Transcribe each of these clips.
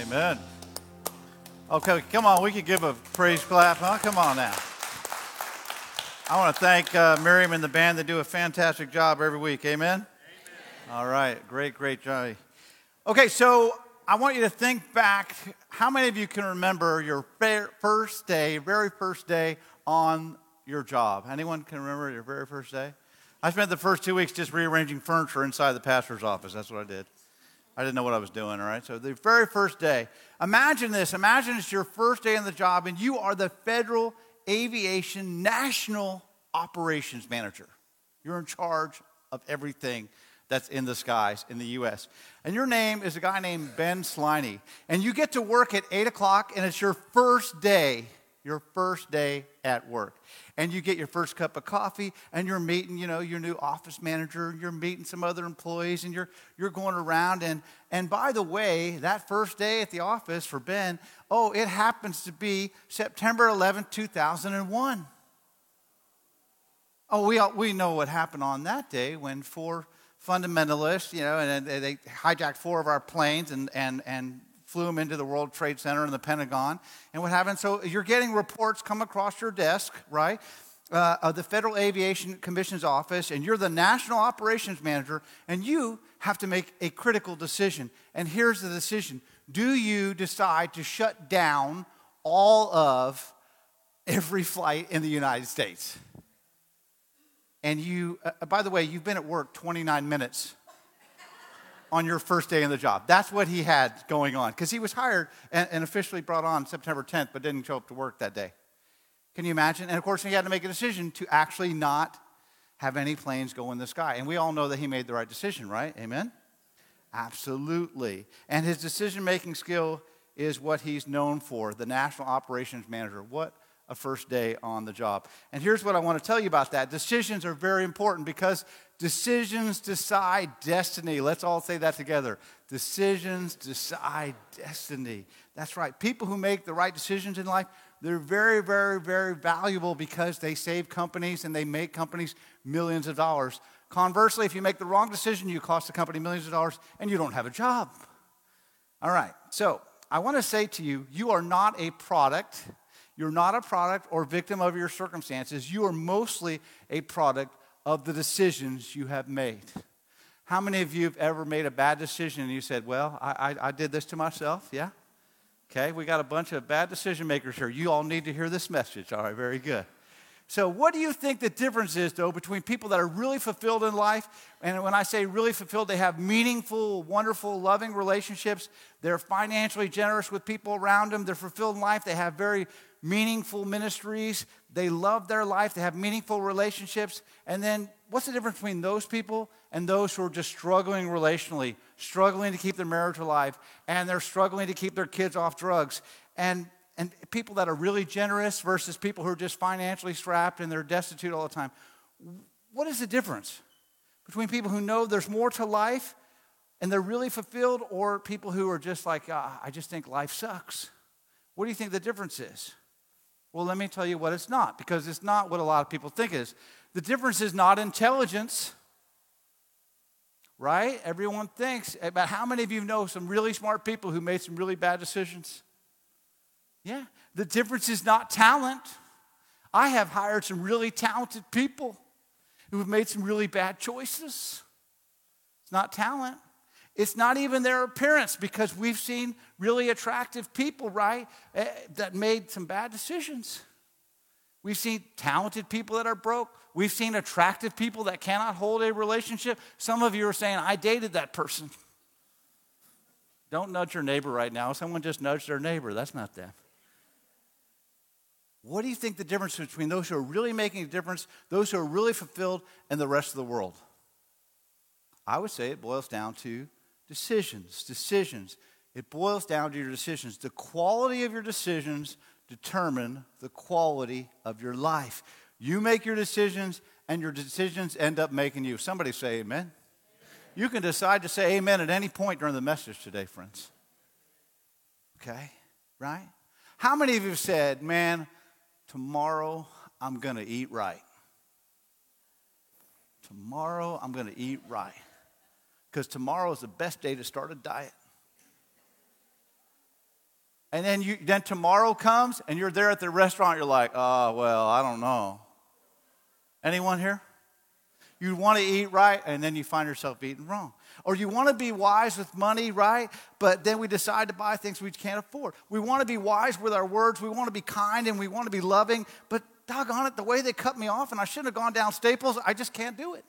Amen. Okay, come on. We can give a praise clap, huh? Come on now. I want to thank uh, Miriam and the band. They do a fantastic job every week. Amen? Amen. All right. Great, great job. Okay, so I want you to think back. How many of you can remember your first day, very first day on your job? Anyone can remember your very first day? I spent the first two weeks just rearranging furniture inside the pastor's office. That's what I did. I didn't know what I was doing, all right? So the very first day, imagine this. Imagine it's your first day on the job and you are the Federal Aviation National Operations Manager. You're in charge of everything that's in the skies in the U.S. And your name is a guy named Ben Sliney. And you get to work at 8 o'clock and it's your first day, your first day at work and you get your first cup of coffee and you're meeting, you know, your new office manager, you're meeting some other employees and you're you're going around and and by the way, that first day at the office for Ben, oh, it happens to be September 11th, 2001. Oh, we, we know what happened on that day when four fundamentalists, you know, and they hijacked four of our planes and, and, and flew them into the World Trade Center and the Pentagon. And what happened? So you're getting reports come across your desk, right? Uh, of the Federal Aviation Commission's office, and you're the national operations manager, and you have to make a critical decision. And here's the decision Do you decide to shut down all of every flight in the United States? And you, uh, by the way, you've been at work 29 minutes on your first day in the job. That's what he had going on because he was hired and, and, officially brought on September 10th, but didn't show up to work that day. Can you imagine? And of course, he had to make a decision to actually not have any planes go in the sky. And we all know that he made the right decision, right? Amen? Absolutely. And his decision making skill is what he's known for the National Operations Manager. What a first day on the job. And here's what I want to tell you about that decisions are very important because decisions decide destiny. Let's all say that together. Decisions decide destiny. That's right. People who make the right decisions in life, they're very, very, very valuable because they save companies and they make companies millions of dollars. Conversely, if you make the wrong decision, you cost the company millions of dollars and you don't have a job. All right, so I want to say to you, you are not a product you're not a product or victim of your circumstances. You are mostly a product of the decisions you have made. How many of you have ever made a bad decision and you said, Well, I, I, I did this to myself? Yeah? Okay, we got a bunch of bad decision makers here. You all need to hear this message. All right, very good. So, what do you think the difference is, though, between people that are really fulfilled in life? And when I say really fulfilled, they have meaningful, wonderful, loving relationships. They're financially generous with people around them. They're fulfilled in life. They have very meaningful ministries. They love their life. They have meaningful relationships. And then, what's the difference between those people and those who are just struggling relationally, struggling to keep their marriage alive, and they're struggling to keep their kids off drugs? And and people that are really generous versus people who are just financially strapped and they're destitute all the time. What is the difference between people who know there's more to life and they're really fulfilled or people who are just like, ah, I just think life sucks? What do you think the difference is? Well, let me tell you what it's not, because it's not what a lot of people think it is. The difference is not intelligence, right? Everyone thinks, eh, but how many of you know some really smart people who made some really bad decisions? Yeah. The difference is not talent. I have hired some really talented people who have made some really bad choices. It's not talent. It's not even their appearance because we've seen really attractive people, right, eh, that made some bad decisions. We've seen talented people that are broke. We've seen attractive people that cannot hold a relationship. Some of you are saying, I dated that person. Don't nudge your neighbor right now. Someone just nudged their neighbor. That's not them. What do you think the difference between those who are really making a difference, those who are really fulfilled, and the rest of the world? I would say it boils down to decisions. Decisions. It boils down to your decisions. The quality of your decisions determine the quality of your life. You make your decisions, and your decisions end up making you. Somebody say amen. You can decide to say amen at any point during the message today, friends. Okay? Right? How many of you have said, man, tomorrow I'm going to eat right. Tomorrow I'm going to eat right. Because tomorrow is the best day to start a diet. And then, you, then tomorrow comes and you're there at the restaurant, you're like, oh, well, I don't know. Anyone here? You want to eat right, and then you find yourself eating wrong. Or you want to be wise with money, right? But then we decide to buy things we can't afford. We want to be wise with our words. We want to be kind and we want to be loving. But doggone it, the way they cut me off, and I shouldn't have gone down Staples, I just can't do it.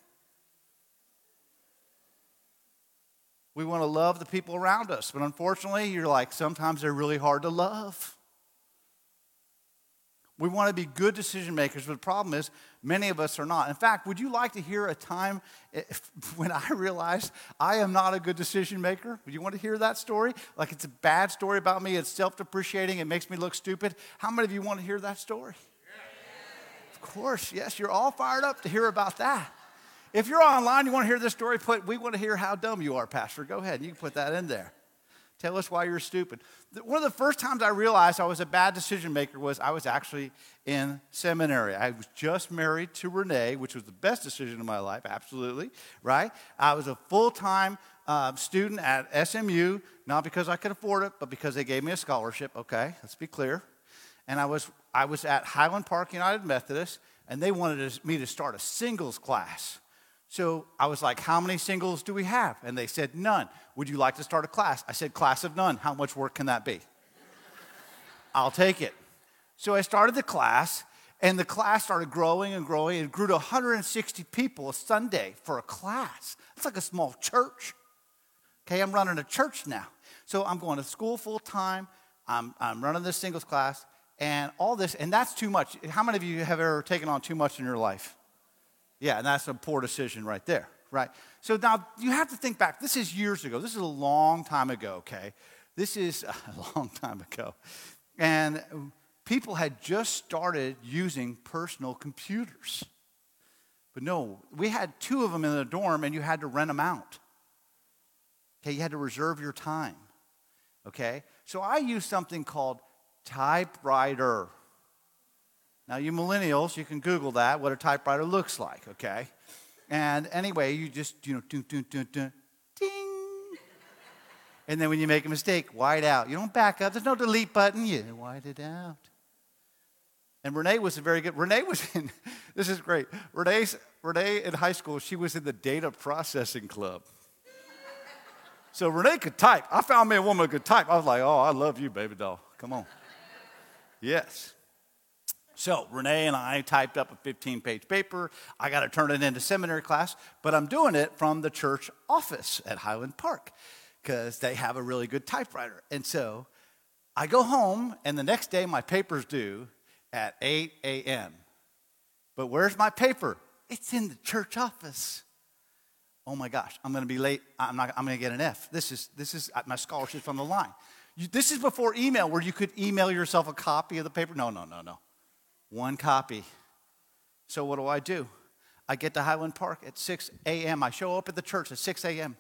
We want to love the people around us. But unfortunately, you're like, sometimes they're really hard to love. We want to be good decision makers, but the problem is many of us are not. In fact, would you like to hear a time eh, when I realized I am not a good decision maker? Would you want to hear that story? Like it's a bad story about me, it's self depreciating, it makes me look stupid. How many of you want to hear that story? Of course, yes, you're all fired up to hear about that. If you're online, you want to hear this story, put, we want to hear how dumb you are, Pastor. Go ahead, you can put that in there. Tell us why you're stupid. One of the first times I realized I was a bad decision maker was I was actually in seminary. I was just married to Renee, which was the best decision of my life, absolutely, right? I was a full time uh, student at SMU, not because I could afford it, but because they gave me a scholarship, okay? Let's be clear. And I was, I was at Highland Park United Methodist, and they wanted me to start a singles class. So I was like, How many singles do we have? And they said, None. Would you like to start a class? I said, Class of none. How much work can that be? I'll take it. So I started the class, and the class started growing and growing. It grew to 160 people a Sunday for a class. It's like a small church. Okay, I'm running a church now. So I'm going to school full time. I'm, I'm running this singles class and all this, and that's too much. How many of you have ever taken on too much in your life? Yeah, and that's a poor decision right there, right? So now you have to think back. This is years ago. This is a long time ago, okay? This is a long time ago. And people had just started using personal computers. But no, we had two of them in the dorm and you had to rent them out. Okay, you had to reserve your time. Okay? So I used something called typewriter. Now, you millennials, you can Google that, what a typewriter looks like, okay? And anyway, you just, you know, dun, dun, dun, dun, ding. And then when you make a mistake, white out. You don't back up. There's no delete button. You white it out. And Renee was a very good, Renee was in, this is great. Renee's, Renee in high school, she was in the data processing club. So Renee could type. I found me a woman who could type. I was like, oh, I love you, baby doll. Come on. Yes. So Renee and I typed up a 15 page paper. I got to turn it into seminary class, but I'm doing it from the church office at Highland Park because they have a really good typewriter. And so I go home, and the next day my paper's due at 8 a.m. But where's my paper? It's in the church office. Oh my gosh, I'm going to be late. I'm, not, I'm going to get an F. This is, this is uh, my scholarship on the line. You, this is before email where you could email yourself a copy of the paper. No, no, no, no. One copy. So what do I do? I get to Highland Park at 6 a.m. I show up at the church at 6 a.m.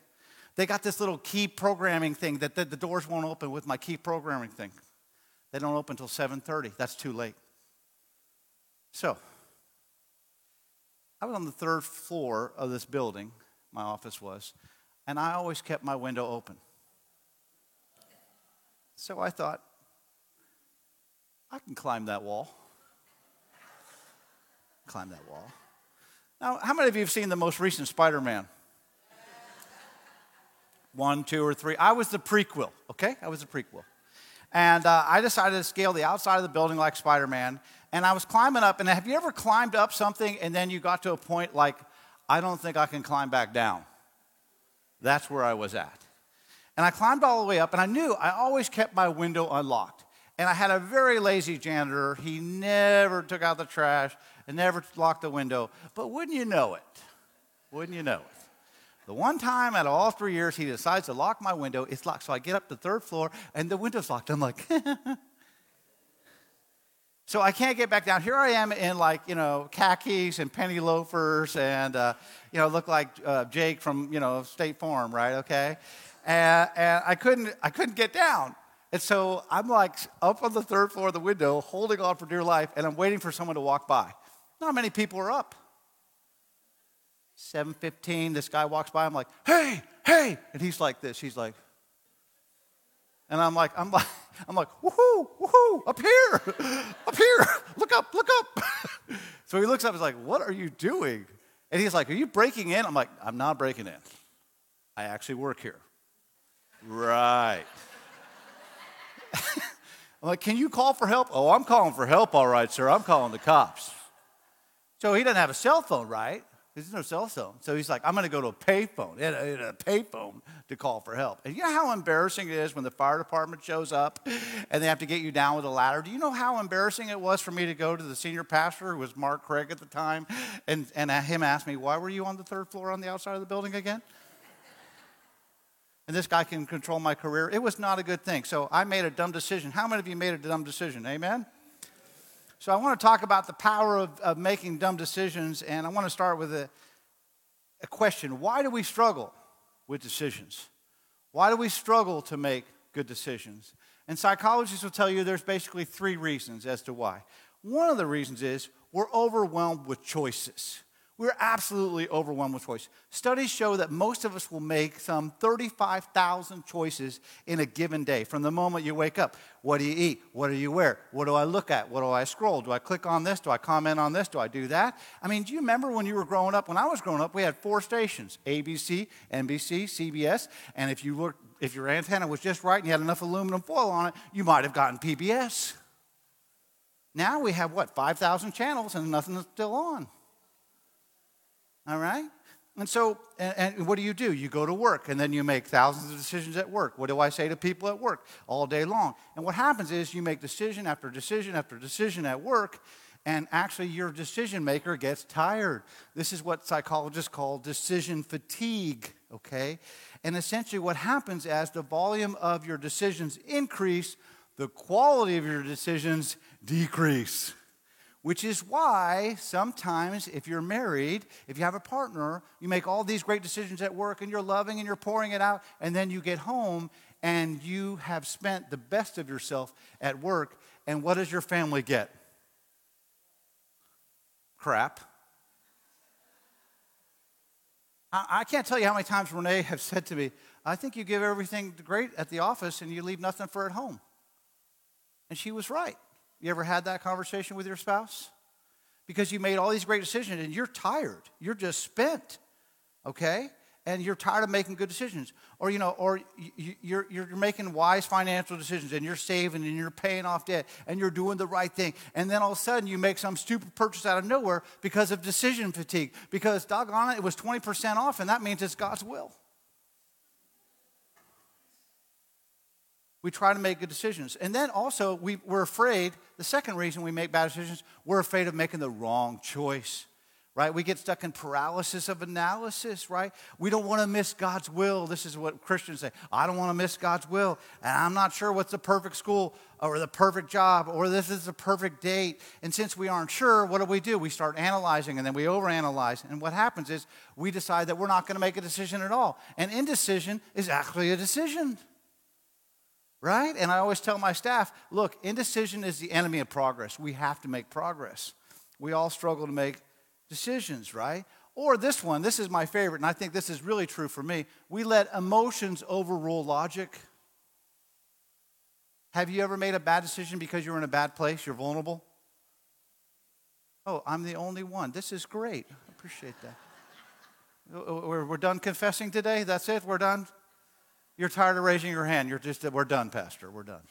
They got this little key programming thing that the, the doors won't open with my key programming thing. They don't open until 7:30. That's too late. So, I was on the third floor of this building, my office was, and I always kept my window open. So I thought, I can climb that wall climb that wall. Now, how many of you have seen the most recent Spider Man? One, two, or three. I was the prequel, okay? I was the prequel. And uh, I decided to scale the outside of the building like Spider Man. And I was climbing up. And have you ever climbed up something and then you got to a point like, I don't think I can climb back down? That's where I was at. And I climbed all the way up, and I knew I always kept my window unlocked. And I had a very lazy janitor. He never took out the trash and never locked the window. But wouldn't you know it? Wouldn't you know it? The one time out of all three years he decides to lock my window, it's locked. So I get up the third floor and the window's locked. I'm like, so I can't get back down. Here I am in like, you know, khakis and penny loafers and, uh, you know, look like uh, Jake from, you know, State Farm, right? Okay. And, and I couldn't, I couldn't get down. And so I'm like up on the third floor of the window, holding on for dear life, and I'm waiting for someone to walk by. Not many people are up. 7:15, this guy walks by. I'm like, "Hey, hey!" And he's like this. He's like, and I'm like, I'm like, I'm like, woohoo, woohoo, up here, up here, look up, look up. so he looks up, he's like, what are you doing? And he's like, are you breaking in? I'm like, I'm not breaking in. I actually work here. right. I'm like, can you call for help? Oh, I'm calling for help, all right, sir. I'm calling the cops. So he doesn't have a cell phone, right? There's no cell phone. So he's like, I'm going to go to a payphone, a, a payphone to call for help. And you know how embarrassing it is when the fire department shows up and they have to get you down with a ladder? Do you know how embarrassing it was for me to go to the senior pastor, who was Mark Craig at the time, and, and uh, him ask me, Why were you on the third floor on the outside of the building again? And this guy can control my career. It was not a good thing. So I made a dumb decision. How many of you made a dumb decision? Amen? So I want to talk about the power of, of making dumb decisions, and I want to start with a, a question Why do we struggle with decisions? Why do we struggle to make good decisions? And psychologists will tell you there's basically three reasons as to why. One of the reasons is we're overwhelmed with choices. We're absolutely overwhelmed with choice. Studies show that most of us will make some 35,000 choices in a given day from the moment you wake up. What do you eat? What do you wear? What do I look at? What do I scroll? Do I click on this? Do I comment on this? Do I do that? I mean, do you remember when you were growing up? When I was growing up, we had four stations ABC, NBC, CBS, and if you look, if your antenna was just right and you had enough aluminum foil on it, you might have gotten PBS. Now we have what, 5,000 channels and nothing is still on. All right? And so, and, and, what do you do? You go to work and then you make thousands of decisions at work. What do I say to people at work all day long? And what happens is you make decision after decision after decision at work, and actually your decision maker gets tired. This is what psychologists call decision fatigue, okay? And essentially, what happens as the volume of your decisions increase, the quality of your decisions decrease. Which is why sometimes, if you're married, if you have a partner, you make all these great decisions at work and you're loving and you're pouring it out, and then you get home and you have spent the best of yourself at work, and what does your family get? Crap. I, can't tell you how many times Renee has said to me, I think you give everything great at the office and you leave nothing for at home. And she was right. You ever had that conversation with your spouse? Because you made all these great decisions and you're tired. You're just spent, okay? And you're tired of making good decisions. Or, you know, or you're, you're making wise financial decisions and you're saving and you're paying off debt and you're doing the right thing. And then all of a sudden you make some stupid purchase out of nowhere because of decision fatigue. Because, doggone it, it was 20% off and that means it's God's will. We try to make good decisions. And then also, we, we're afraid, the second reason we make bad decisions, we're afraid of making the wrong choice, right? We get stuck in paralysis of analysis, right? We don't want to miss God's will. This is what Christians say I don't want to miss God's will. And I'm not sure what's the perfect school or the perfect job or this is the perfect date. And since we aren't sure, what do we do? We start analyzing and then we overanalyze. And what happens is we decide that we're not going to make a decision at all. And indecision is actually a decision right? And I always tell my staff look, indecision is the enemy of progress. We have to make progress. We all struggle to make decisions, right? Or this one, this is my favorite, and I think this is really true for me. We let emotions overrule logic. Have you ever made a bad decision because you're in a bad place? You're vulnerable? Oh, I'm the only one. This is great. I appreciate that. We're, done confessing today? That's it? We're done? You're tired of raising your hand. You're just, we're done, Pastor. We're done.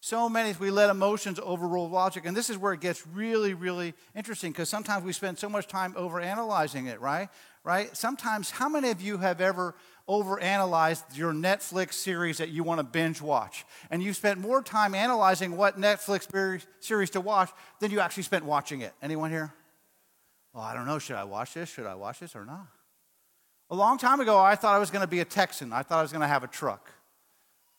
So many, we let emotions overrule logic. And this is where it gets really, really interesting because sometimes we spend so much time overanalyzing it, right? Right? Sometimes, how many of you have ever overanalyzed your Netflix series that you want to binge watch? And you spent more time analyzing what Netflix series to watch than you actually spent watching it. Anyone here? Well, I don't know. Should I watch this? Should I watch this or not? A long time ago, I thought I was going to be a Texan. I thought I was going to have a truck.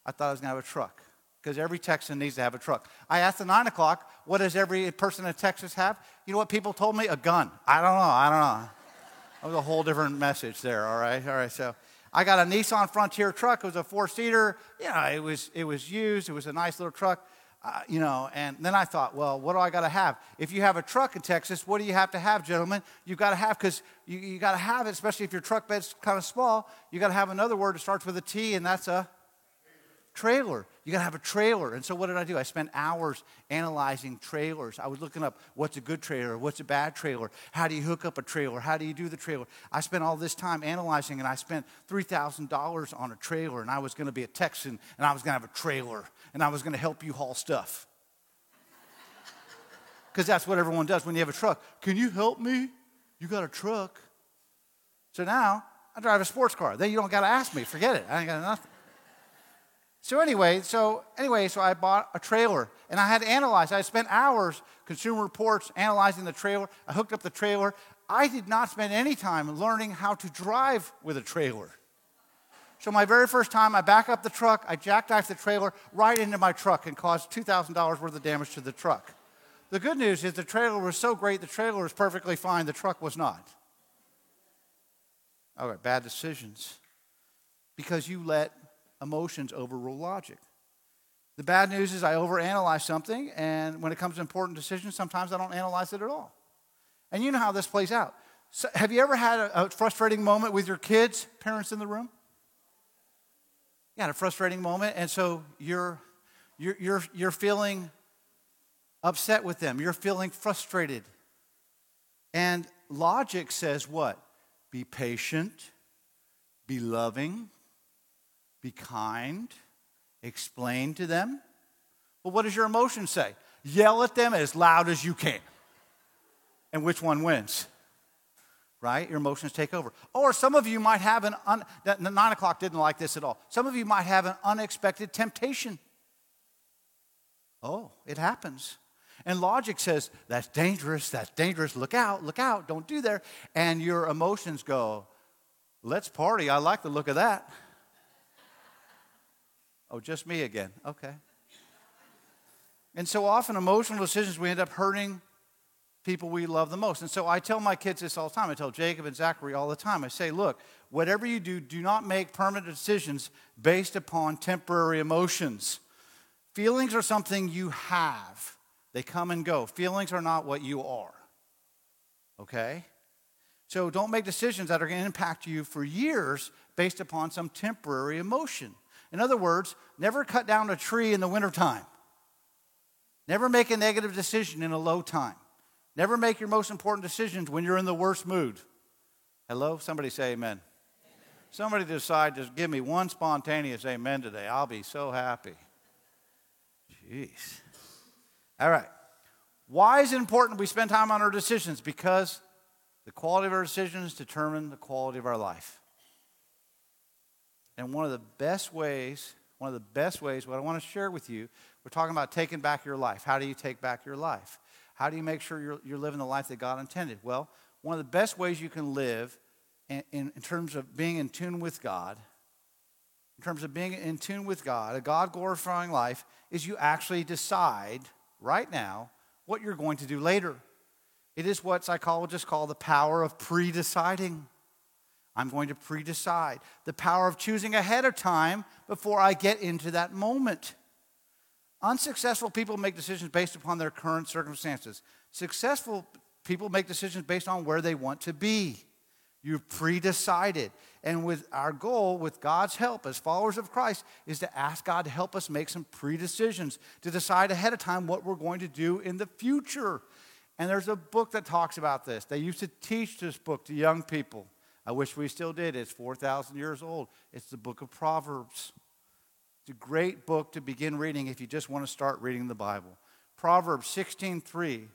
I thought I was going to have a truck because every Texan needs to have a truck. I asked the nine o'clock, what does every person in Texas have? You know what people told me? A gun. I don't know. I don't know. That was a whole different message there, all right? All right, so I got a Nissan Frontier truck. It was a four seater. You know, it was, it was used. It was a nice little truck. Uh, you know, and then I thought, well, what do I got to have? If you have a truck in Texas, what do you have to have, gentlemen? You've got to have, because you, you got to have it, especially if your truck bed's kind of small, you got to have another word that starts with a T, and that's a trailer. You got to have a trailer. And so what did I do? I spent hours analyzing trailers. I was looking up what's a good trailer, what's a bad trailer, how do you hook up a trailer, how do you do the trailer. I spent all this time analyzing, and I spent $3,000 on a trailer, and I was going to be a Texan, and I was going to have a trailer, and I was going to help you haul stuff. Because that's what everyone does when you have a truck. Can you help me? You got a truck. So now I drive a sports car. Then you don't got to ask me. Forget it. I ain't got nothing. So anyway, so anyway, so I bought a trailer and I had to analyze. I spent hours consumer reports analyzing the trailer. I hooked up the trailer. I did not spend any time learning how to drive with a trailer. So my very first time, I back up the truck, I jackknife the trailer right into my truck and caused $2,000 worth of damage to the truck. The good news is the trailer was so great, the trailer was perfectly fine, the truck was not. All right, bad decisions. Because you let emotions overrule logic. The bad news is I overanalyze something, and when it comes to important decisions, sometimes I don't analyze it at all. And you know how this plays out. So have you ever had a, a frustrating moment with your kids, parents in the room? Yeah, a frustrating moment, and so you're, you're, you're, you're feeling upset with them, you're feeling frustrated. And logic says what? Be patient, be loving, be kind, explain to them. Well, what does your emotion say? Yell at them as loud as you can. And which one wins? Right? Your emotions take over. Or some of you might have an, un, that, nine o'clock didn't like this at all. Some of you might have an unexpected temptation. Oh, it happens. And logic says, that's dangerous, that's dangerous, look out, look out, don't do there. And your emotions go, let's party, I like the look of that. oh, just me again, okay. And so often, emotional decisions, we end up hurting people we love the most. And so I tell my kids this all the time. I tell Jacob and Zachary all the time. I say, look, whatever you do, do not make permanent decisions based upon temporary emotions. Feelings are something you have. They come and go. Feelings are not what you are. Okay? So don't make decisions that are going to impact you for years based upon some temporary emotion. In other words, never cut down a tree in the wintertime. Never make a negative decision in a low time. Never make your most important decisions when you're in the worst mood. Hello? Somebody say amen. amen. Somebody decide to give me one spontaneous amen today. I'll be so happy. Jeez. All right. Why is it important we spend time on our decisions? Because the quality of our decisions determine the quality of our life. And one of the best ways, one of the best ways, what I want to share with you, we're talking about taking back your life. How do you take back your life? How do you make sure you're, you're living the life that God intended? Well, one of the best ways you can live in, in, in terms of being in tune with God, in terms of being in tune with God, a God glorifying life, is you actually decide right now what you're going to do later. It is what psychologists call the power of pre deciding. I'm going to pre decide. The power of choosing ahead of time before I get into that moment. Unsuccessful people make decisions based upon their current circumstances. Successful people make decisions based on where they want to be. You've pre decided. And with our goal, with God's help as followers of Christ, is to ask God to help us make some pre decisions, to decide ahead of time what we're going to do in the future. And there's a book that talks about this. They used to teach this book to young people. I wish we still did. It's 4,000 years old. It's the book of Proverbs. It's a great book to begin reading if you just want to start reading the Bible. Proverbs 16:3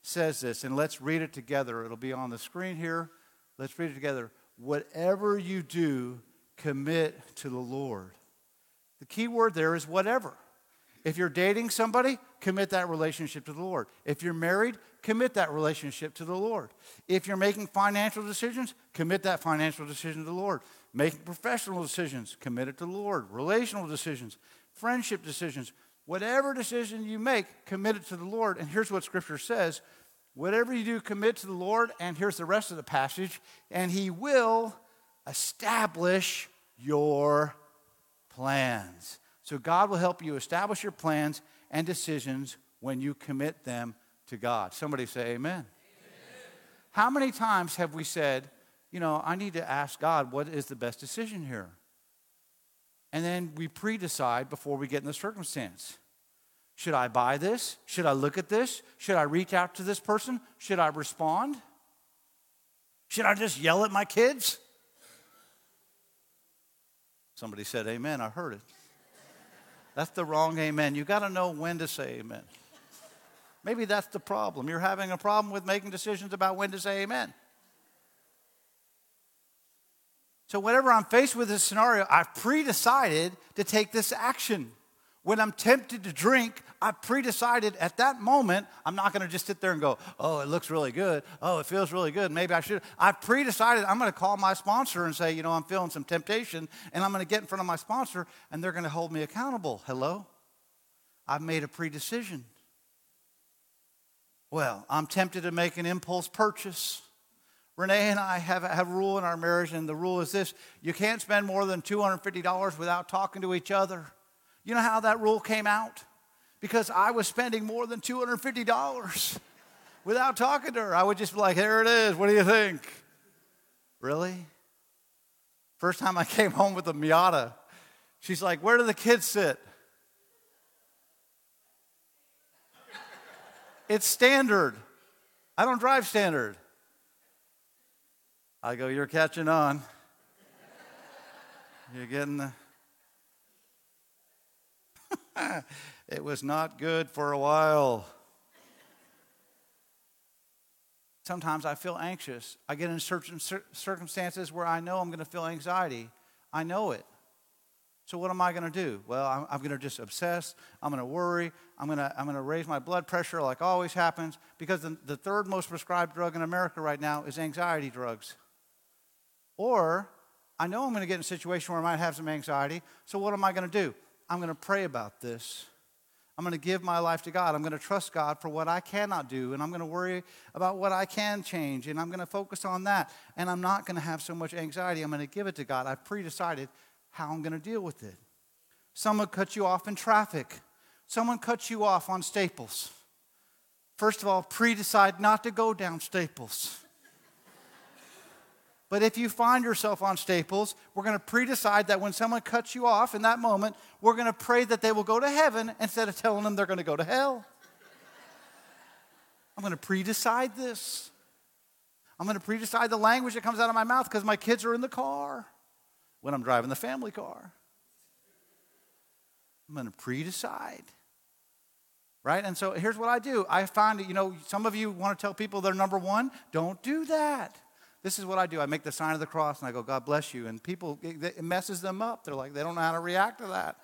says this, and let's read it together. It'll be on the screen here. Let's read it together. Whatever you do, commit to the Lord. The key word there is whatever. If you're dating somebody, commit that relationship to the Lord. If you're married, commit that relationship to the Lord. If you're making financial decisions, commit that financial decision to the Lord. Making professional decisions, commit it to the Lord. Relational decisions, friendship decisions, whatever decision you make, commit it to the Lord. And here's what Scripture says Whatever you do, commit to the Lord. And here's the rest of the passage. And He will establish your plans. So God will help you establish your plans and decisions when you commit them to God. Somebody say amen. amen. How many times have we said, you know, I need to ask God what is the best decision here? and then we pre decide before we get in the circumstance. Should I buy this? Should I look at this? Should I reach out to this person? Should I respond? Should I just yell at my kids? Somebody said amen. I heard it. That's the wrong amen. You got to know when to say amen. Maybe that's the problem. You're having a problem with making decisions about when to say amen. So, whenever I'm faced with this scenario, I've pre decided to take this action. When I'm tempted to drink, I've pre decided at that moment, I'm not to just sit there and go, oh, it looks really good. Oh, it feels really good. Maybe I should. I've pre decided I'm to call my sponsor and say, you know, I'm feeling some temptation, and I'm to get in front of my sponsor, and they're to hold me accountable. Hello? I've made a pre decision. Well, I'm tempted to make an impulse purchase. Renee and I have, have a rule in our marriage, and the rule is this you can't spend more than $250 without talking to each other. You know how that rule came out? Because I was spending more than $250 without talking to her. I would just be like, here it is. What do you think? Really? First time I came home with a Miata, she's like, where do the kids sit? It's standard. I don't drive standard. I go, you're catching on. You're getting the. it was not good for a while. Sometimes I feel anxious. I get in certain circumstances where I know I'm going to feel anxiety. I know it. So, what am I going to do? Well, I'm, I'm going to just obsess. I'm going to worry. I'm going to, I'm going to raise my blood pressure like always happens because the, the third most prescribed drug in America right now is anxiety drugs. Or I know I'm going to get in a situation where I might have some anxiety. So, what am I going to do? I'm going to pray about this. I'm going to give my life to God. I'm going to trust God for what I cannot do, and I'm going to worry about what I can change, and I'm going to focus on that. And I'm not going to have so much anxiety. I'm going to give it to God. I've pre decided how I'm going to deal with it. Someone cuts you off in traffic, someone cuts you off on Staples. First of all, pre decide not to go down Staples. But if you find yourself on Staples, we're going to pre decide that when someone cuts you off in that moment, we're going to pray that they will go to heaven instead of telling them they're going to go to hell. I'm going to pre decide this. I'm going to pre decide the language that comes out of my mouth because my kids are in the car when I'm driving the family car. I'm going to pre decide. Right? And so here's what I do I find, that, you know, some of you want to tell people they're number one. Don't do that. This is what I do. I make the sign of the cross and I go, God bless you. And people, it messes them up. They're like, they don't know how to react to that.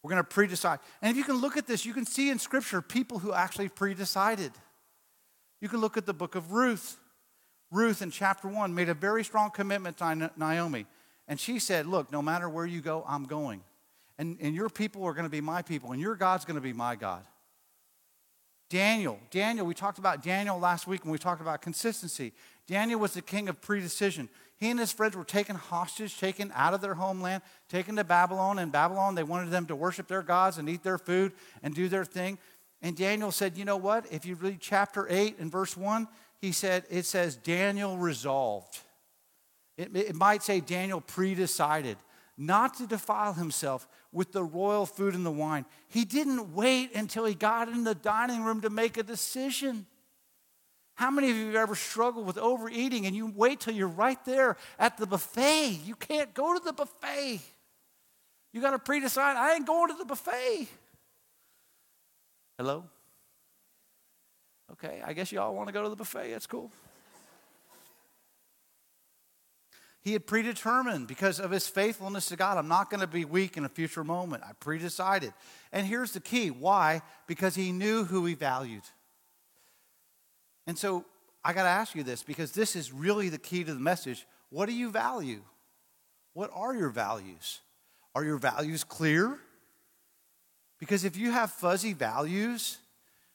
We're going to pre decide. And if you can look at this, you can see in Scripture people who actually pre decided. You can look at the book of Ruth. Ruth in chapter 1 made a very strong commitment to Naomi. And she said, Look, no matter where you go, I'm going. And, and your people are going to be my people, and your God's going to be my God. Daniel, Daniel, we talked about Daniel last week when we talked about consistency. Daniel was the king of predecision. He and his friends were taken hostage, taken out of their homeland, taken to Babylon. In Babylon, they wanted them to worship their gods and eat their food and do their thing. And Daniel said, You know what? If you read chapter 8 and verse 1, he said, It says, Daniel resolved. It, it might say Daniel predecided not to defile himself with the royal food and the wine. He didn't wait until he got in the dining room to make a decision. How many of you have ever struggled with overeating and you wait till you're right there at the buffet? You can't go to the buffet. You got to pre decide, I ain't going to the buffet. Hello? Okay, I guess y'all want to go to the buffet. That's cool. He had predetermined because of his faithfulness to God. I'm not going to be weak in a future moment. I predecided. And here's the key why? Because he knew who he valued. And so I got to ask you this because this is really the key to the message. What do you value? What are your values? Are your values clear? Because if you have fuzzy values,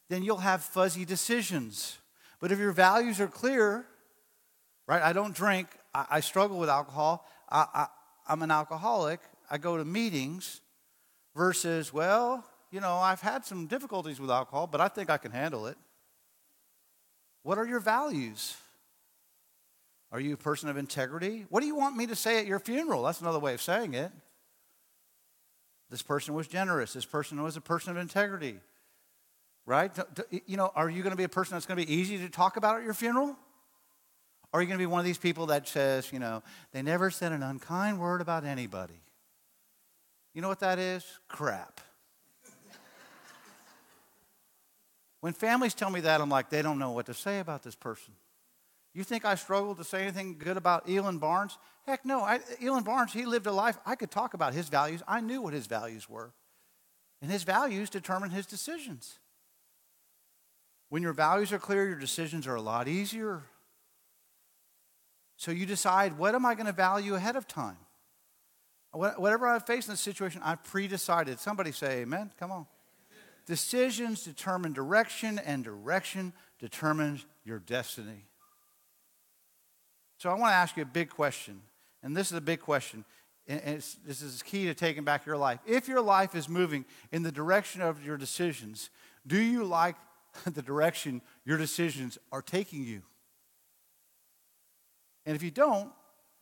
then you'll have fuzzy decisions. But if your values are clear, right? I don't drink, I, I struggle with alcohol. I, I, I'm an alcoholic. I go to meetings versus, well, you know, I've had some difficulties with alcohol, but I think I can handle it. What are your values? Are you a person of integrity? What do you want me to say at your funeral? That's another way of saying it. This person was generous. This person was a person of integrity. Right? You know, are you going to be a person that's going to be easy to talk about at your funeral? Or are you going to be one of these people that says, you know, they never said an unkind word about anybody? You know what that is? Crap. when families tell me that, I'm like, they don't know what to say about this person. You think I struggled to say anything good about Elon Barnes? Heck no. I, Elon Barnes, he lived a life, I could talk about his values. I knew what his values were. And his values determine his decisions. When your values are clear, your decisions are a lot easier. So you decide, what am I going to value ahead of time? Whatever I face in this situation, I've pre decided. Somebody say amen. Come on. Decisions determine direction, and direction determines your destiny. So I want to ask you a big question, and this is a big question. And this is key to taking back your life. If your life is moving in the direction of your decisions, do you like the direction your decisions are taking you? And if you don't,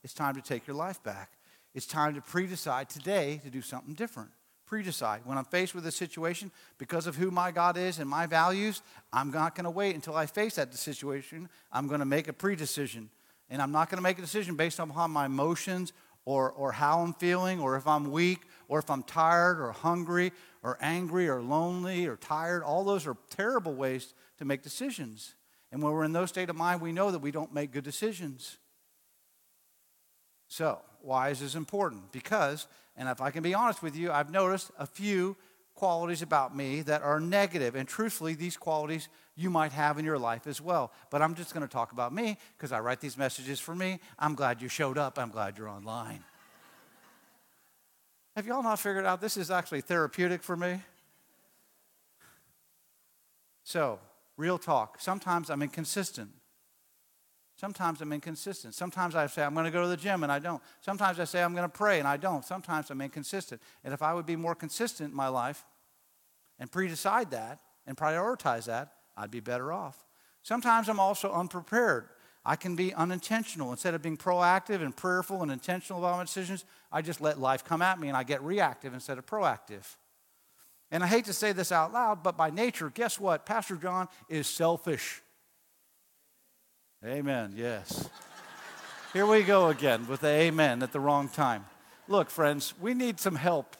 it's time to take your life back. It's time to pre decide today to do something different. Pre decide. When I'm faced with a situation, because of who my God is and my values, I'm not going to wait until I face that situation. I'm going to make a pre decision. And I'm not going to make a decision based upon my emotions or, or how I'm feeling or if I'm weak or if I'm tired or hungry or angry or lonely or tired. All those are terrible ways to make decisions. And when we're in those state of mind, we know that we don't make good decisions. So, why is this important? Because, and if I can be honest with you, I've noticed a few qualities about me that are negative. And truthfully, these qualities you might have in your life as well. But I'm just going to talk about me because I write these messages for me. I'm glad you showed up. I'm glad you're online. have y'all not figured out this is actually therapeutic for me? So, real talk. Sometimes I'm inconsistent. Sometimes I'm inconsistent. Sometimes I say I'm going to go to the gym and I don't. Sometimes I say I'm going to pray and I don't. Sometimes I'm inconsistent. And if I would be more consistent in my life and pre-decide that and prioritize that, I'd be better off. Sometimes I'm also unprepared. I can be unintentional. Instead of being proactive and prayerful and intentional about my decisions, I just let life come at me and I get reactive instead of proactive. And I hate to say this out loud, but by nature, guess what? Pastor John is selfish. Amen, yes. Here we go again with the amen at the wrong time. Look, friends, we need some help.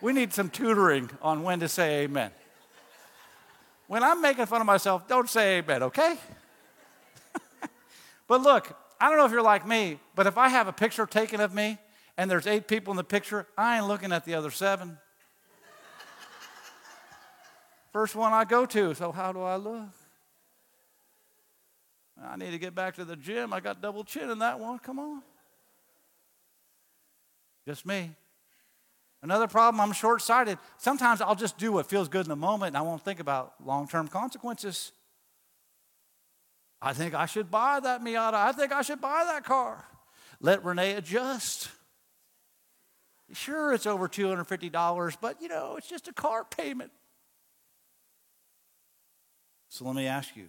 We need some tutoring on when to say amen. When I'm making fun of myself, don't say amen, okay? but look, I don't know if you're like me, but if I have a picture taken of me and there's eight people in the picture, I ain't looking at the other seven. First one I go to, so how do I look? I need to get back to the gym. I got double chin in that one. Come on. Just me. Another problem, I'm short sighted. Sometimes I'll just do what feels good in the moment and I won't think about long term consequences. I think I should buy that Miata. I think I should buy that car. Let Renee adjust. Sure, it's over $250, but you know, it's just a car payment. So let me ask you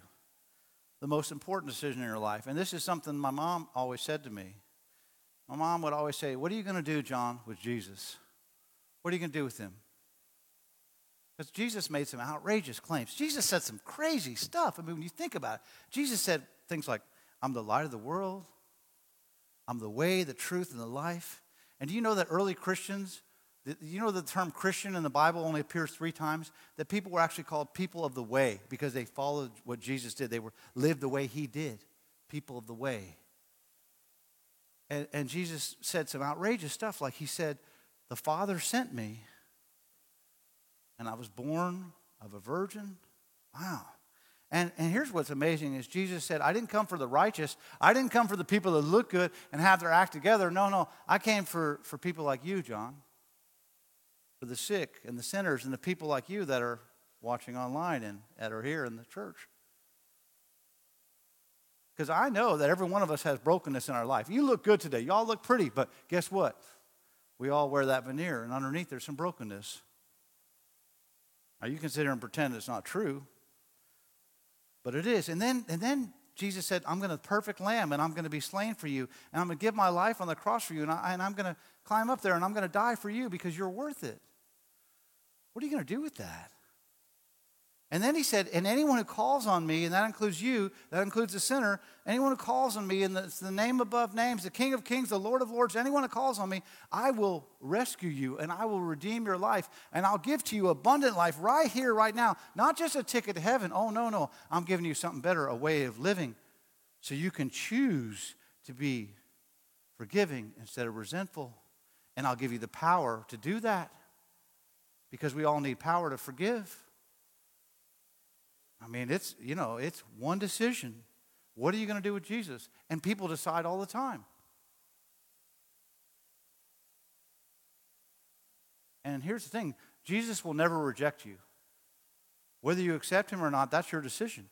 the most important decision in your life. And this is something my mom always said to me. My mom would always say, What are you going to do, John, with Jesus? What are you going to do with him? Because Jesus made some outrageous claims. Jesus said some crazy stuff. I mean, when you think about it, Jesus said things like, I'm the light of the world, I'm the way, the truth, and the life. And do you know that early Christians you know the term Christian in the Bible only appears three times? That people were actually called people of the way because they followed what Jesus did. They were lived the way he did. People of the way. And, and Jesus said some outrageous stuff, like he said, The Father sent me, and I was born of a virgin. Wow. And, and here's what's amazing is Jesus said, I didn't come for the righteous. I didn't come for the people that look good and have their act together. No, no. I came for, for people like you, John for the sick and the sinners and the people like you that are watching online and that are here in the church. Because I know that every one of us has brokenness in our life. You look good today. Y'all look pretty, but guess what? We all wear that veneer, and underneath there's some brokenness. Now you can sit here and pretend it's not true, but it is. And then, and then Jesus said, I'm going to perfect lamb and I'm going to be slain for you. And I'm going to give my life on the cross for you. And, I, and I'm going to climb up there and I'm going to die for you because you're worth it. What are you going to do with that? And then he said, And anyone who calls on me, and that includes you, that includes the sinner, anyone who calls on me, and it's the name above names, the King of Kings, the Lord of Lords, anyone who calls on me, I will rescue you and I will redeem your life and I'll give to you abundant life right here, right now. Not just a ticket to heaven. Oh, no, no. I'm giving you something better, a way of living so you can choose to be forgiving instead of resentful. And I'll give you the power to do that because we all need power to forgive. I mean, it's, you know, it's one decision. What are you going to do with Jesus? And people decide all the time. And here's the thing Jesus will never reject you. Whether you accept him or not, that's your decision.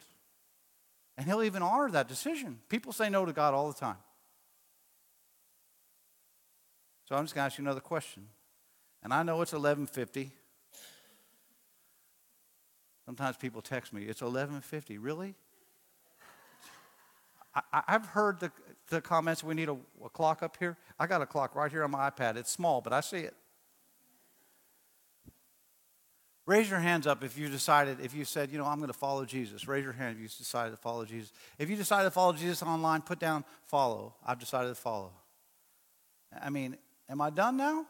And he'll even honor that decision. People say no to God all the time. So I'm just going to ask you another question. And I know it's 1150. Sometimes people text me, it's 1150. Really? I, have heard the, the comments, we need a, a clock up here. I got a clock right here on my iPad. It's small, but I see it. Raise your hands up if you decided, if you said, you know, I'm going to follow Jesus. Raise your hand if you decided to follow Jesus. If you decided to follow Jesus online, put down follow. I've decided to follow. I mean, am I done now?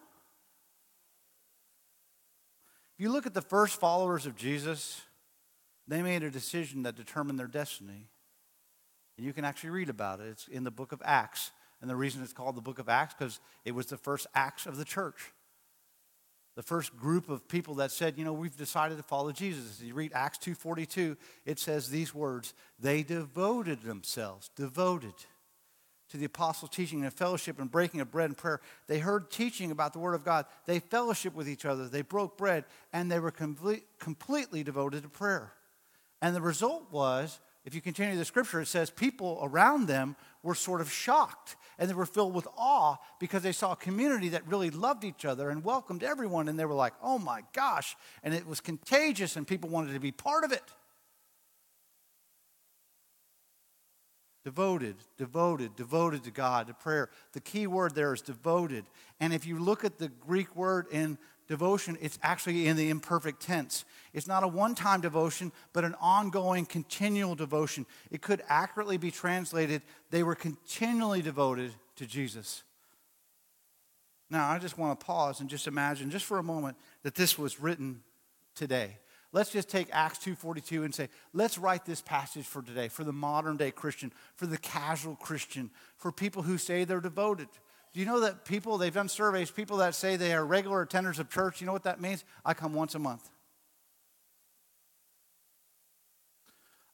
If you look at the first followers of Jesus, they made a decision that determined their destiny. And you can actually read about it. It's in the book of Acts. And the reason it's called the book of Acts, because it was the first acts of the church. The first group of people that said, you know, we've decided to follow Jesus. You read Acts 2.42, it says these words, they devoted themselves, devoted to the apostles' teaching and fellowship and breaking of bread and prayer. They heard teaching about the Word of God. They fellowship with each other. They broke bread, and they were complete, completely devoted to prayer. And the result was, if you continue the scripture, it says people around them were sort of shocked and they were filled with awe because they saw a community that really loved each other and welcomed everyone. And they were like, oh my gosh. And it was contagious and people wanted to be part of it. Devoted, devoted, devoted to God, to prayer. The key word there is devoted. And if you look at the Greek word in devotion, it's actually in the imperfect tense. It's not a one time devotion, but an ongoing, continual devotion. It could accurately be translated they were continually devoted to Jesus. Now, I just want to pause and just imagine, just for a moment, that this was written today. Let's just take Acts 2:42 and say, let's write this passage for today, for the modern day Christian, for the casual Christian, for people who say they're devoted. Do you know that people, they've done surveys, people that say they are regular attenders of church, you know what that means? I come once a month.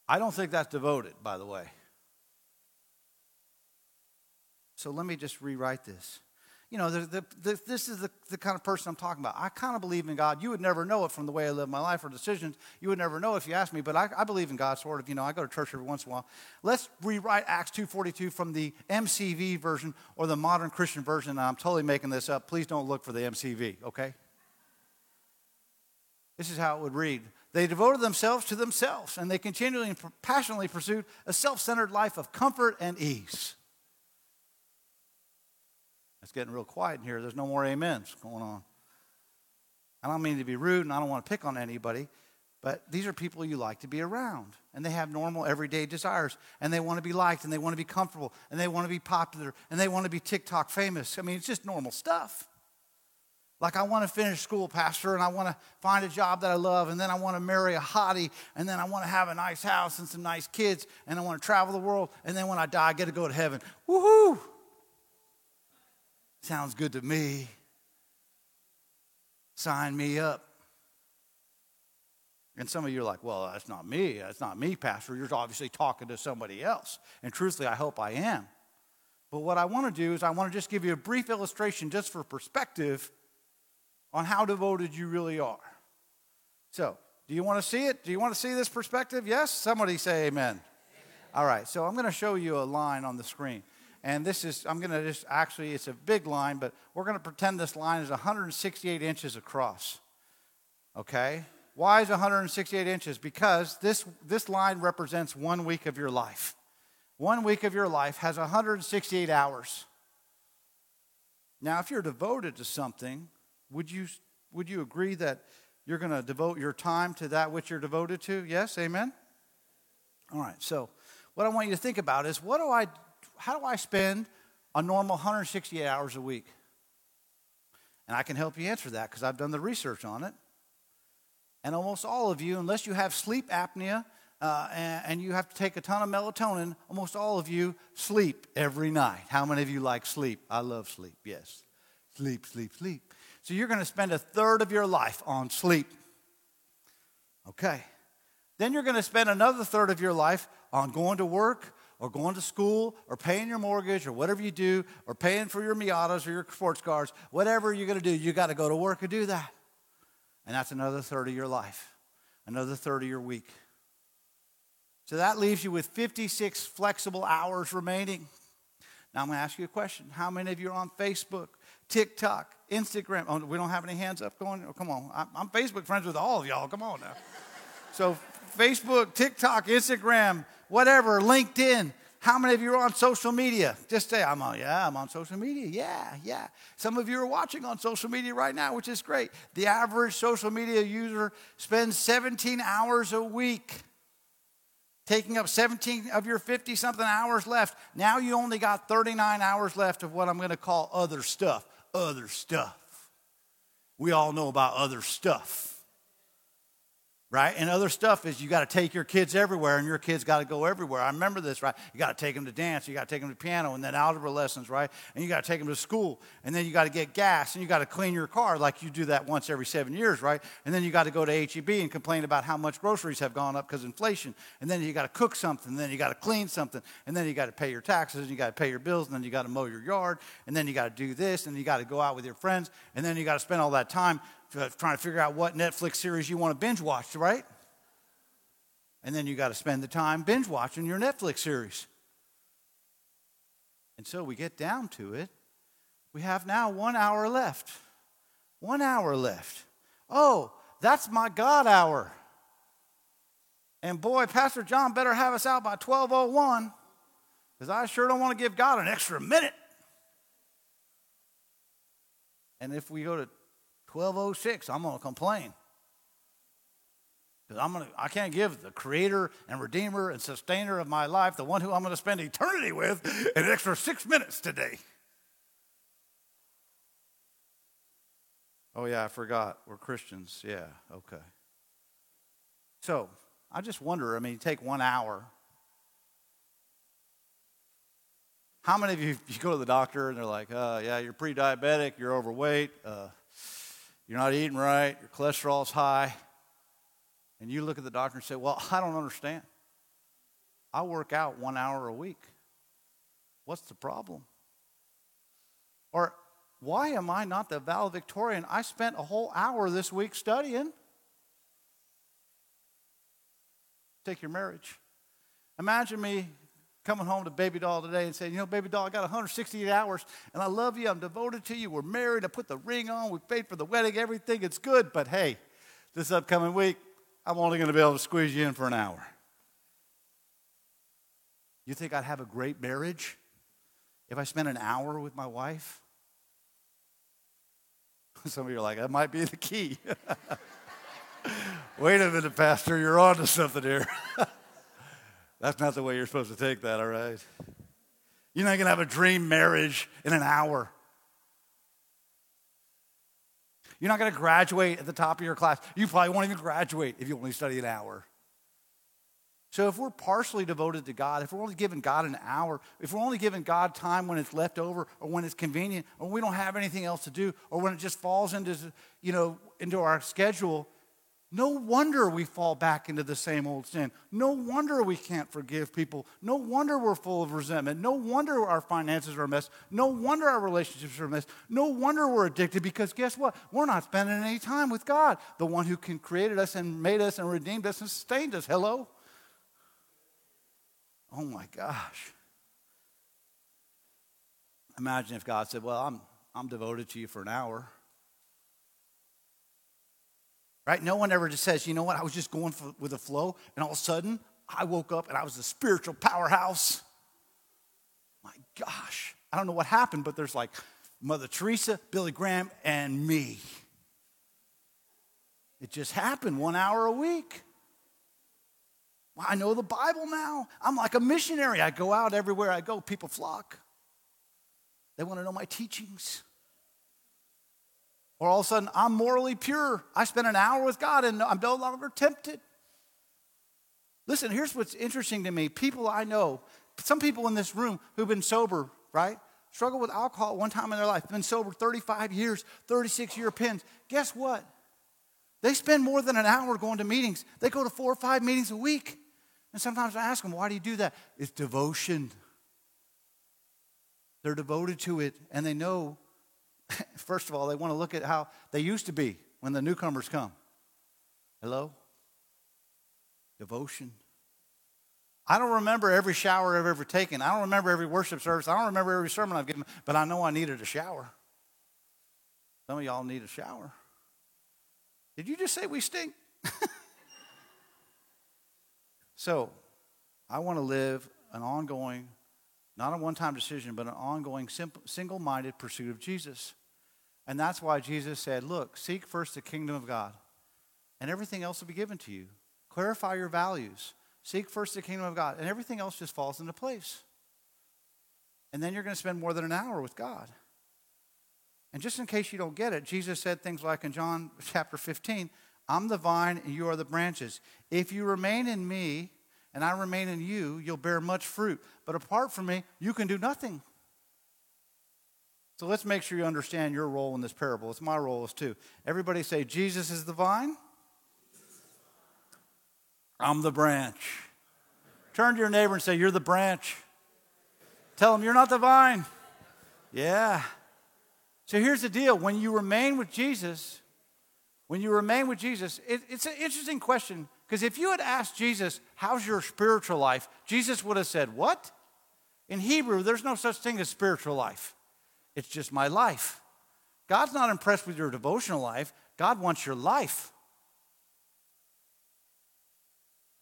I don't think that's devoted, by the way. So let me just rewrite this you know, the, the, the, this is the, the kind of person I'm talking about. I kind of believe in God. You would never know it from the way I live my life or decisions. You would never know if you asked me, but I, I believe in God, sort of. You know, I go to church every once in a while. Let's rewrite Acts 2.42 from the MCV version or the modern Christian version. I'm totally making this up. Please don't look for the MCV, okay? This is how it would read. They devoted themselves to themselves, and they continually and passionately pursued a self centered life of comfort and ease. It's getting real quiet in here. There's no more amens going on. I don't mean to be rude and I don't want to pick on anybody, but these are people you like to be around. And they have normal, everyday desires. And they want to be liked and they want to be comfortable and they want to be popular and they want to be TikTok famous. I mean, it's just normal stuff. Like, I want to finish school, Pastor, and I want to find a job that I love, and then I want to marry a hottie, and then I want to have a nice house and some nice kids, and I want to travel the world, and then when I die, I get to go to heaven. Woohoo! Sounds good to me. Sign me up. And some of you are like, well, that's not me. That's not me, Pastor. You're obviously talking to somebody else. And truthfully, I hope I am. But what I want to do is I want to just give you a brief illustration just for perspective on how devoted you really are. So, do you want to see it? Do you want to see this perspective? Yes? Somebody say amen. amen. All right, so I'm going to show you a line on the screen. And this is, I'm going to just actually, it's a big line, but we're going to pretend this line is 168 inches across. Okay? Why is 168 inches? Because this, this line represents one week of your life. one week of your life has 168 hours. Now, if you're devoted to something, would you, would you agree that you're going to devote your time to that which you're devoted to? Yes? Amen? All right, so what I want you to think about is what do I, how do I spend a normal 168 hours a week? And I can help you answer that because I've done the research on it. And almost all of you, unless you have sleep apnea uh, and, and, you have to take a ton of melatonin, almost all of you sleep every night. How many of you like sleep? I love sleep, yes. Sleep, sleep, sleep. So you're going to spend a third of your life on sleep. Okay. Then you're going to spend another third of your life on going to work or going to school or paying your mortgage or whatever you do or paying for your Miatas or your sports cars, whatever you're going to do, you got to go to work and do that. And that's another third of your life, another third of your week. So that leaves you with 56 flexible hours remaining. Now I'm going to ask you a question. How many of you are on Facebook, TikTok, Instagram? Oh, we don't have any hands up going? Oh, come on. I'm Facebook friends with all of y'all. Come on now. So Facebook, TikTok, Instagram, whatever, LinkedIn. How many of you are on social media? Just say, I'm on, yeah, I'm on social media. Yeah, yeah. Some of you are watching on social media right now, which is great. The average social media user spends 17 hours a week taking up 17 of your 50 something hours left. Now you only got 39 hours left of what I'm going to call other stuff. Other stuff. We all know about other stuff right? And other stuff is you got to take your kids everywhere, and your kids got to go everywhere. I remember this, right? You got to take them to dance, you got to take them to piano, and then algebra lessons, right? And you got to take them to school, and then you got to get gas, and you got to clean your car like you do that once every seven years, right? And then you got to go to HEB and complain about how much groceries have gone up because inflation, and then you got to cook something, and then you got to clean something, and then you got to pay your taxes, and you got to pay your bills, and then you got to mow your yard, and then you got to do this, and you got to go out with your friends, and then you got to spend all that time trying to figure out what Netflix series you want to binge watch, right? And then you got to spend the time binge watching your Netflix series. And so we get down to it. We have now one hour left. One hour left. Oh, that's my God hour. And boy, Pastor John better have us out by 1201 because I sure don't want to give God an extra minute. And if we go to 1206, I'm going to complain. Because I'm gonna, I can't give the creator and redeemer and sustainer of my life, the one who I'm going to spend eternity with, an extra six minutes today. Oh, yeah, I forgot. We're Christians. Yeah, okay. So I just wonder I mean, take one hour. How many of you, you go to the doctor and they're like, uh, yeah, you're pre diabetic, you're overweight, uh, you're not eating right, your cholesterol's high and you look at the doctor and say, Well, I don't understand. I work out one hour a week. What's the problem? Or why am I not the valedictorian? I spent a whole hour this week studying. Take your marriage. Imagine me coming home to baby doll today and saying, You know, baby doll, I got 168 hours and I love you. I'm devoted to you. We're married. I put the ring on. We paid for the wedding. Everything. It's good. But hey, this upcoming week, I'm only going to be able to squeeze you in for an hour. You think I'd have a great marriage if I spent an hour with my wife? Some of you are like, that might be the key. Wait a minute, Pastor, you're on to something here. That's not the way you're supposed to take that, all right? You're not going to have a dream marriage in an hour. You're not going to graduate at the top of your class. You probably won't even graduate if you only study an hour. So, if we're partially devoted to God, if we're only giving God an hour, if we're only giving God time when it's left over or when it's convenient or we don't have anything else to do or when it just falls into, you know, into our schedule, no wonder we fall back into the same old sin. No wonder we can't forgive people. No wonder we're full of resentment. No wonder our finances are a mess. No wonder our relationships are a mess. No wonder we're addicted because guess what? We're not spending any time with God, the one who can created us and made us and redeemed us and sustained us. Hello? Oh my gosh. Imagine if God said, Well, I'm, I'm devoted to you for an hour. Right? No one ever just says, you know what, I was just going for, with the flow, and all of a sudden, I woke up and I was a spiritual powerhouse. My gosh, I don't know what happened, but there's like Mother Teresa, Billy Graham, and me. It just happened one hour a week. I know the Bible now. I'm like a missionary. I go out everywhere I go, people flock. They want to know my teachings. Or all of a sudden, I'm morally pure. I spent an hour with God and I'm no longer tempted. Listen, here's what's interesting to me. People I know, some people in this room who've been sober, right? Struggle with alcohol one time in their life, been sober 35 years, 36 year pins. Guess what? They spend more than an hour going to meetings. They go to four or five meetings a week. And sometimes I ask them, why do you do that? It's devotion. They're devoted to it, and they know, first of all, they want to look at how they used to be when the newcomers come. Hello? Devotion. I don't remember every shower I've ever taken. I don't remember every worship service. I don't remember every sermon I've given, but I know I needed a shower. Some of y'all need a shower. Did you just say we stink? So, I want to live an ongoing, not a one time decision, but an ongoing, single minded pursuit of Jesus. And that's why Jesus said, Look, seek first the kingdom of God, and everything else will be given to you. Clarify your values. Seek first the kingdom of God, and everything else just falls into place. And then you're going to spend more than an hour with God. And just in case you don't get it, Jesus said things like in John chapter 15, I'm the vine and you are the branches. If you remain in me and I remain in you, you'll bear much fruit. But apart from me, you can do nothing. So let's make sure you understand your role in this parable. It's my role as too. Everybody say, Jesus is the vine. I'm the branch. Turn to your neighbor and say, You're the branch. Tell them you're not the vine. Yeah. So here's the deal when you remain with Jesus, when you remain with Jesus, it, it's an interesting question because if you had asked Jesus, How's your spiritual life? Jesus would have said, What? In Hebrew, there's no such thing as spiritual life, it's just my life. God's not impressed with your devotional life, God wants your life.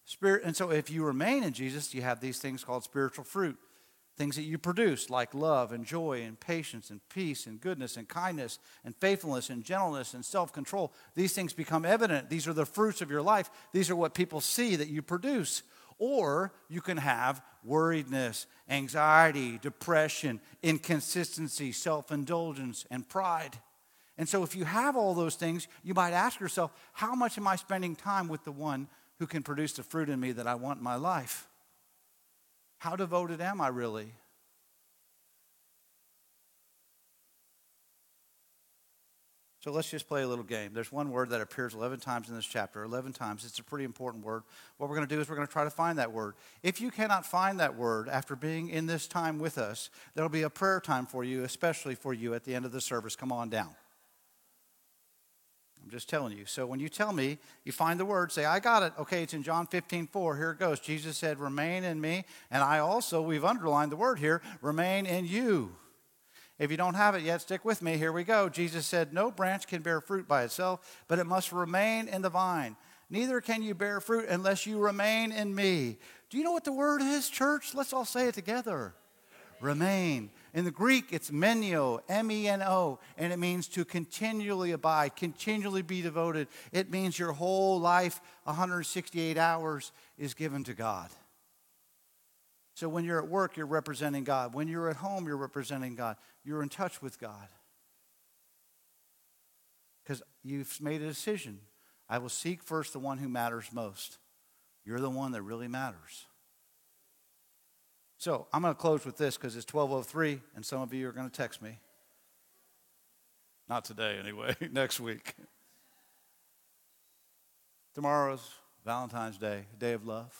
Spirit, and so if you remain in Jesus, you have these things called spiritual fruit things that you produce like love and joy and patience and peace and goodness and kindness and faithfulness and gentleness and self-control. These things become evident. These are the fruits of your life. These are what people see that you produce. Or you can have worriedness anxiety depression inconsistency self-indulgence and pride. And so if you have all those things you might ask yourself how much am i spending time with the one who can produce the fruit in me that i want in my life how devoted am I really? So let's just play a little game. There's one word that appears 11 times in this chapter, 11 times. It's a pretty important word. What we're going to do is we're going to try to find that word. If you cannot find that word after being in this time with us, there'll be a prayer time for you, especially for you at the end of the service. Come on down. Just telling you. So when you tell me, you find the word, say, I got it. Okay, it's in John 15, 4. Here it goes. Jesus said, Remain in me. And I also, we've underlined the word here, remain in you. If you don't have it yet, stick with me. Here we go. Jesus said, No branch can bear fruit by itself, but it must remain in the vine. Neither can you bear fruit unless you remain in me. Do you know what the word is, church? Let's all say it together. Remain. In the Greek, it's meno, M E N O, and it means to continually abide, continually be devoted. It means your whole life, 168 hours, is given to God. So when you're at work, you're representing God. When you're at home, you're representing God. You're in touch with God. Because you've made a decision. I will seek first the one who matters most. You're the one that really matters. So I'm going to close with this because it's 12:03, and some of you are going to text me. Not today, anyway. Next week. Tomorrow's Valentine's Day, day of love.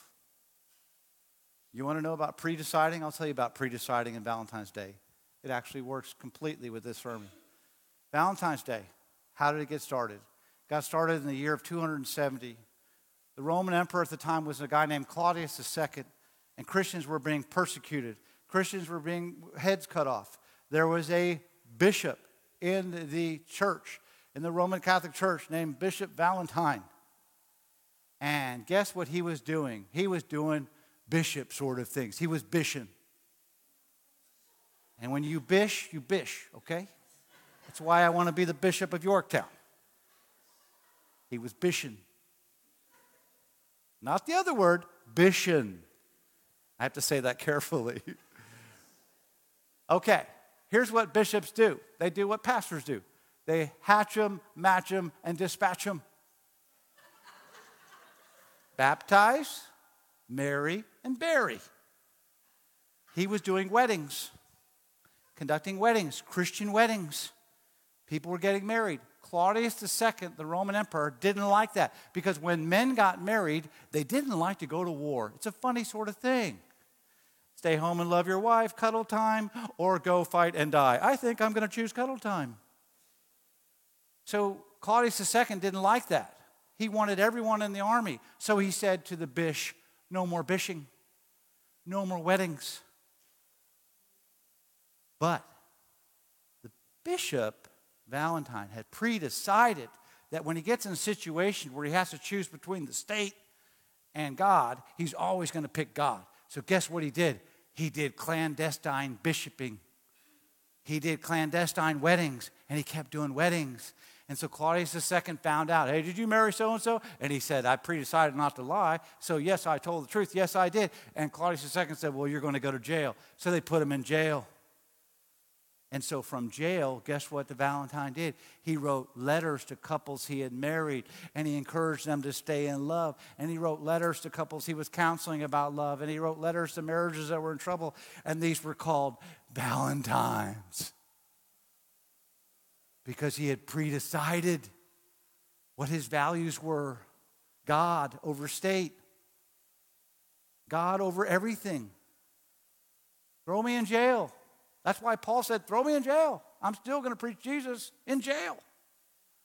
You want to know about pre-deciding? I'll tell you about pre-deciding and Valentine's Day. It actually works completely with this sermon. Valentine's Day. How did it get started? Got started in the year of 270. The Roman emperor at the time was a guy named Claudius II and Christians were being persecuted. Christians were being heads cut off. There was a bishop in the church, in the Roman Catholic Church, named Bishop Valentine. And guess what he was doing? He was doing bishop sort of things. He was bishop. And when you bish, you bish, okay? That's why I want to be the bishop of Yorktown. He was bishing. Not the other word, bishing. I have to say that carefully. okay, here's what bishops do they do what pastors do they hatch them, match them, and dispatch them. Baptize, marry, and bury. He was doing weddings, conducting weddings, Christian weddings. People were getting married. Claudius II, the Roman emperor, didn't like that because when men got married, they didn't like to go to war. It's a funny sort of thing. Stay home and love your wife, cuddle time, or go fight and die. I think I'm going to choose cuddle time. So Claudius II didn't like that. He wanted everyone in the army. So he said to the bish, no more bishing, no more weddings. But the bishop, Valentine, had pre decided that when he gets in a situation where he has to choose between the state and God, he's always going to pick God. So guess what he did? He did clandestine bishoping. He did clandestine weddings, and he kept doing weddings. And so Claudius II found out, hey, did you marry so and so? And he said, I pre decided not to lie. So, yes, I told the truth. Yes, I did. And Claudius II said, well, you're going to go to jail. So they put him in jail. And so from jail, guess what the Valentine did? He wrote letters to couples he had married and he encouraged them to stay in love. And he wrote letters to couples he was counseling about love. And he wrote letters to marriages that were in trouble. And these were called Valentines because he had pre-decided what his values were God over state, God over everything. Throw me in jail. That's why Paul said, Throw me in jail. I'm still going to preach Jesus in jail.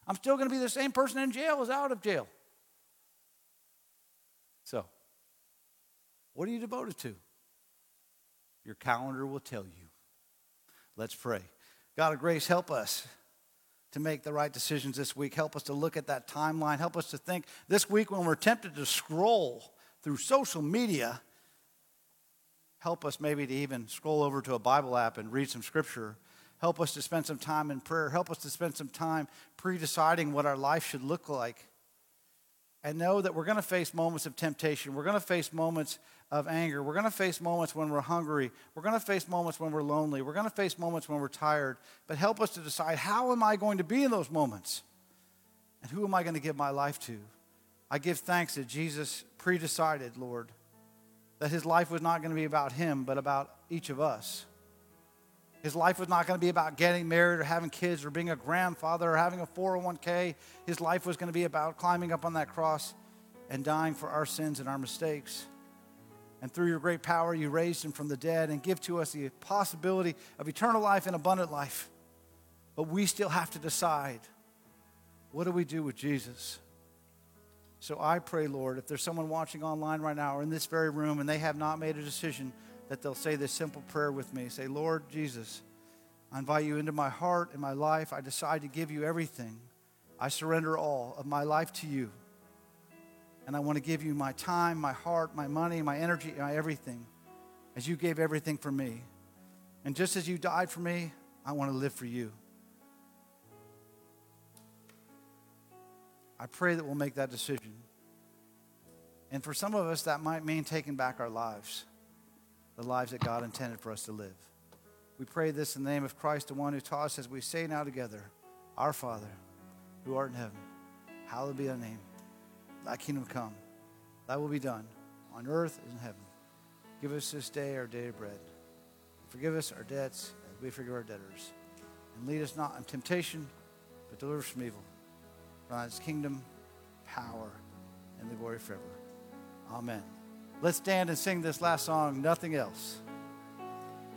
I'm still going to be the same person in jail as out of jail. So, what are you devoted to? Your calendar will tell you. Let's pray. God of grace, help us to make the right decisions this week. Help us to look at that timeline. Help us to think this week when we're tempted to scroll through social media. Help us maybe to even scroll over to a Bible app and read some scripture. Help us to spend some time in prayer. Help us to spend some time pre deciding what our life should look like. And know that we're going to face moments of temptation. We're going to face moments of anger. We're going to face moments when we're hungry. We're going to face moments when we're lonely. We're going to face moments when we're tired. But help us to decide how am I going to be in those moments? And who am I going to give my life to? I give thanks that Jesus pre decided, Lord, that his life was not going to be about him, but about each of us. His life was not going to be about getting married or having kids or being a grandfather or having a 401k. His life was going to be about climbing up on that cross and dying for our sins and our mistakes. And through your great power, you raised him from the dead and give to us the possibility of eternal life and abundant life. But we still have to decide what do we do with Jesus? So I pray, Lord, if there's someone watching online right now or in this very room and they have not made a decision, that they'll say this simple prayer with me. Say, Lord Jesus, I invite you into my heart and my life. I decide to give you everything. I surrender all of my life to you. And I want to give you my time, my heart, my money, my energy, my everything, as you gave everything for me. And just as you died for me, I want to live for you. I pray that we'll make that decision. And for some of us, that might mean taking back our lives, the lives that God intended for us to live. We pray this in the name of Christ, the one who taught us as we say now together Our Father, who art in heaven, hallowed be thy name. Thy kingdom come, thy will be done on earth as in heaven. Give us this day our daily bread. Forgive us our debts as we forgive our debtors. And lead us not into temptation, but deliver us from evil. Is kingdom, power, and the glory forever. Amen. Let's stand and sing this last song, Nothing Else.